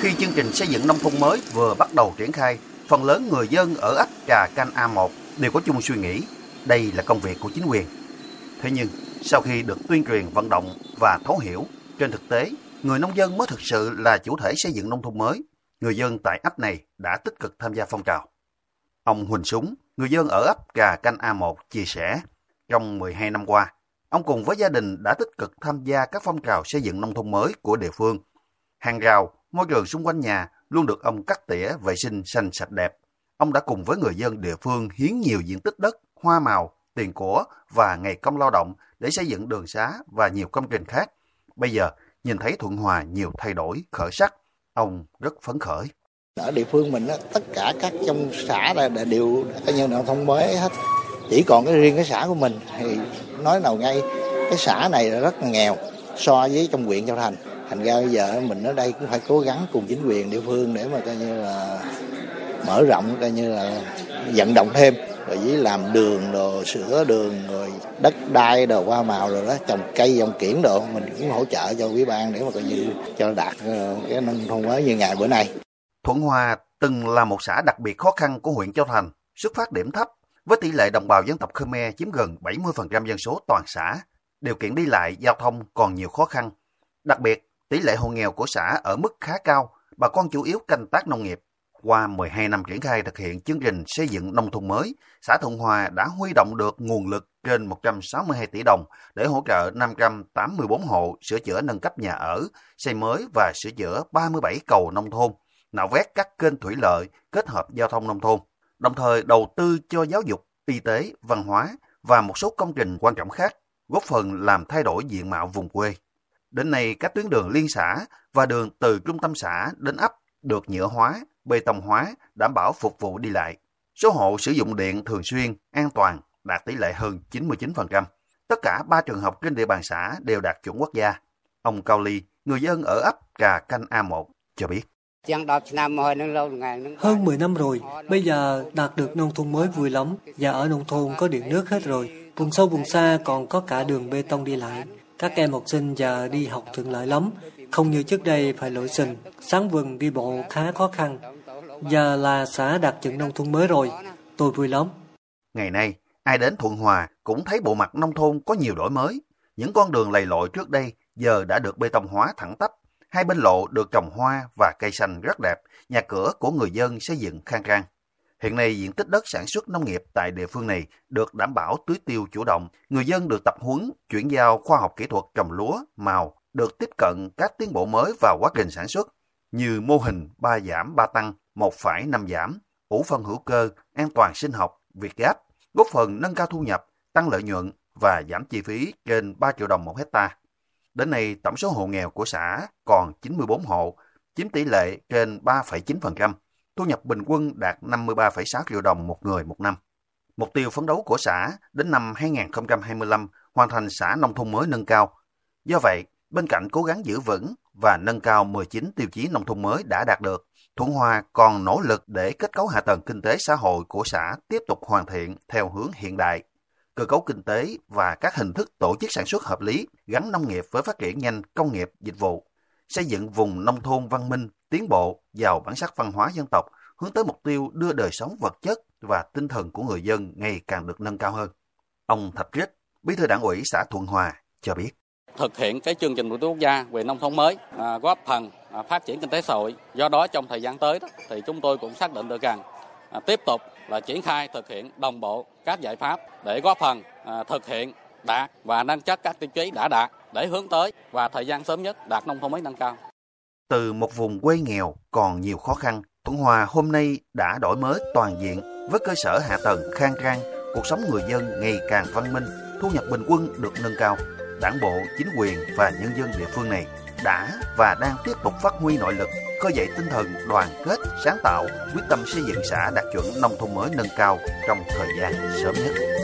Khi chương trình xây dựng nông thôn mới vừa bắt đầu triển khai, phần lớn người dân ở ấp Trà Canh A1 đều có chung suy nghĩ đây là công việc của chính quyền. Thế nhưng, sau khi được tuyên truyền vận động và thấu hiểu, trên thực tế, người nông dân mới thực sự là chủ thể xây dựng nông thôn mới. Người dân tại ấp này đã tích cực tham gia phong trào. Ông Huỳnh Súng, người dân ở ấp Trà Canh A1 chia sẻ, trong 12 năm qua, ông cùng với gia đình đã tích cực tham gia các phong trào xây dựng nông thôn mới của địa phương. Hàng rào, môi trường xung quanh nhà luôn được ông cắt tỉa vệ sinh xanh sạch đẹp. Ông đã cùng với người dân địa phương hiến nhiều diện tích đất, hoa màu, tiền của và ngày công lao động để xây dựng đường xá và nhiều công trình khác. Bây giờ, nhìn thấy Thuận Hòa nhiều thay đổi, khởi sắc, ông rất phấn khởi. Ở địa phương mình, tất cả các trong xã đều có nhân đạo thông mới hết. Chỉ còn cái riêng cái xã của mình thì nói nào ngay, cái xã này là rất là nghèo so với trong huyện Châu Thành thành ra bây giờ mình ở đây cũng phải cố gắng cùng chính quyền địa phương để mà coi như là mở rộng, coi như là vận động thêm. Rồi với làm đường đồ, sửa đường, rồi đất đai đồ, hoa màu rồi đó, trồng cây, dòng kiển đồ, mình cũng hỗ trợ cho ủy ban để mà coi như cho đạt ờ, cái nông thôn mới như ngày bữa nay. Thuận Hòa từng là một xã đặc biệt khó khăn của huyện Châu Thành, xuất phát điểm thấp, với tỷ lệ đồng bào dân tộc Khmer chiếm gần 70% dân số toàn xã. Điều kiện đi lại, giao thông còn nhiều khó khăn, đặc biệt Tỷ lệ hộ nghèo của xã ở mức khá cao, bà con chủ yếu canh tác nông nghiệp. Qua 12 năm triển khai thực hiện chương trình xây dựng nông thôn mới, xã Thuận Hòa đã huy động được nguồn lực trên 162 tỷ đồng để hỗ trợ 584 hộ sửa chữa nâng cấp nhà ở, xây mới và sửa chữa 37 cầu nông thôn, nạo vét các kênh thủy lợi, kết hợp giao thông nông thôn, đồng thời đầu tư cho giáo dục, y tế, văn hóa và một số công trình quan trọng khác, góp phần làm thay đổi diện mạo vùng quê. Đến nay, các tuyến đường liên xã và đường từ trung tâm xã đến ấp được nhựa hóa, bê tông hóa, đảm bảo phục vụ đi lại. Số hộ sử dụng điện thường xuyên, an toàn đạt tỷ lệ hơn 99%. Tất cả ba trường học trên địa bàn xã đều đạt chuẩn quốc gia. Ông Cao Ly, người dân ở ấp Trà Canh A1, cho biết. Hơn 10 năm rồi, bây giờ đạt được nông thôn mới vui lắm, và ở nông thôn có điện nước hết rồi. Vùng sâu vùng xa còn có cả đường bê tông đi lại. Các em học sinh giờ đi học thuận lợi lắm, không như trước đây phải lội sình, sáng vườn đi bộ khá khó khăn. Giờ là xã đạt chuẩn nông thôn mới rồi, tôi vui lắm. Ngày nay, ai đến Thuận Hòa cũng thấy bộ mặt nông thôn có nhiều đổi mới. Những con đường lầy lội trước đây giờ đã được bê tông hóa thẳng tắp. Hai bên lộ được trồng hoa và cây xanh rất đẹp, nhà cửa của người dân xây dựng khang trang. Hiện nay diện tích đất sản xuất nông nghiệp tại địa phương này được đảm bảo tưới tiêu chủ động, người dân được tập huấn, chuyển giao khoa học kỹ thuật trồng lúa, màu, được tiếp cận các tiến bộ mới vào quá trình sản xuất, như mô hình 3 giảm 3 tăng, 1 phải 5 giảm, ủ phân hữu cơ, an toàn sinh học, việt gáp, góp phần nâng cao thu nhập, tăng lợi nhuận và giảm chi phí trên 3 triệu đồng một hecta. Đến nay, tổng số hộ nghèo của xã còn 94 hộ, chiếm tỷ lệ trên 3,9% thu nhập bình quân đạt 53,6 triệu đồng một người một năm. Mục tiêu phấn đấu của xã đến năm 2025 hoàn thành xã nông thôn mới nâng cao. Do vậy, bên cạnh cố gắng giữ vững và nâng cao 19 tiêu chí nông thôn mới đã đạt được, Thuận Hòa còn nỗ lực để kết cấu hạ tầng kinh tế xã hội của xã tiếp tục hoàn thiện theo hướng hiện đại. Cơ cấu kinh tế và các hình thức tổ chức sản xuất hợp lý gắn nông nghiệp với phát triển nhanh công nghiệp, dịch vụ, xây dựng vùng nông thôn văn minh, tiến bộ, giàu bản sắc văn hóa dân tộc, hướng tới mục tiêu đưa đời sống vật chất và tinh thần của người dân ngày càng được nâng cao hơn. Ông Thạch Rích, Bí thư Đảng ủy xã Thuận Hòa cho biết. Thực hiện cái chương trình mục tiêu quốc gia về nông thôn mới à, góp phần à, phát triển kinh tế xã hội. Do đó trong thời gian tới đó, thì chúng tôi cũng xác định được rằng à, tiếp tục là triển khai thực hiện đồng bộ các giải pháp để góp phần à, thực hiện đạt và nâng chất các tiêu chí đã đạt để hướng tới và thời gian sớm nhất đạt nông thôn mới nâng cao. Từ một vùng quê nghèo còn nhiều khó khăn, Thuận Hòa hôm nay đã đổi mới toàn diện với cơ sở hạ tầng khang trang, cuộc sống người dân ngày càng văn minh, thu nhập bình quân được nâng cao. Đảng bộ, chính quyền và nhân dân địa phương này đã và đang tiếp tục phát huy nội lực, khơi dậy tinh thần đoàn kết, sáng tạo, quyết tâm xây dựng xã đạt chuẩn nông thôn mới nâng cao trong thời gian sớm nhất.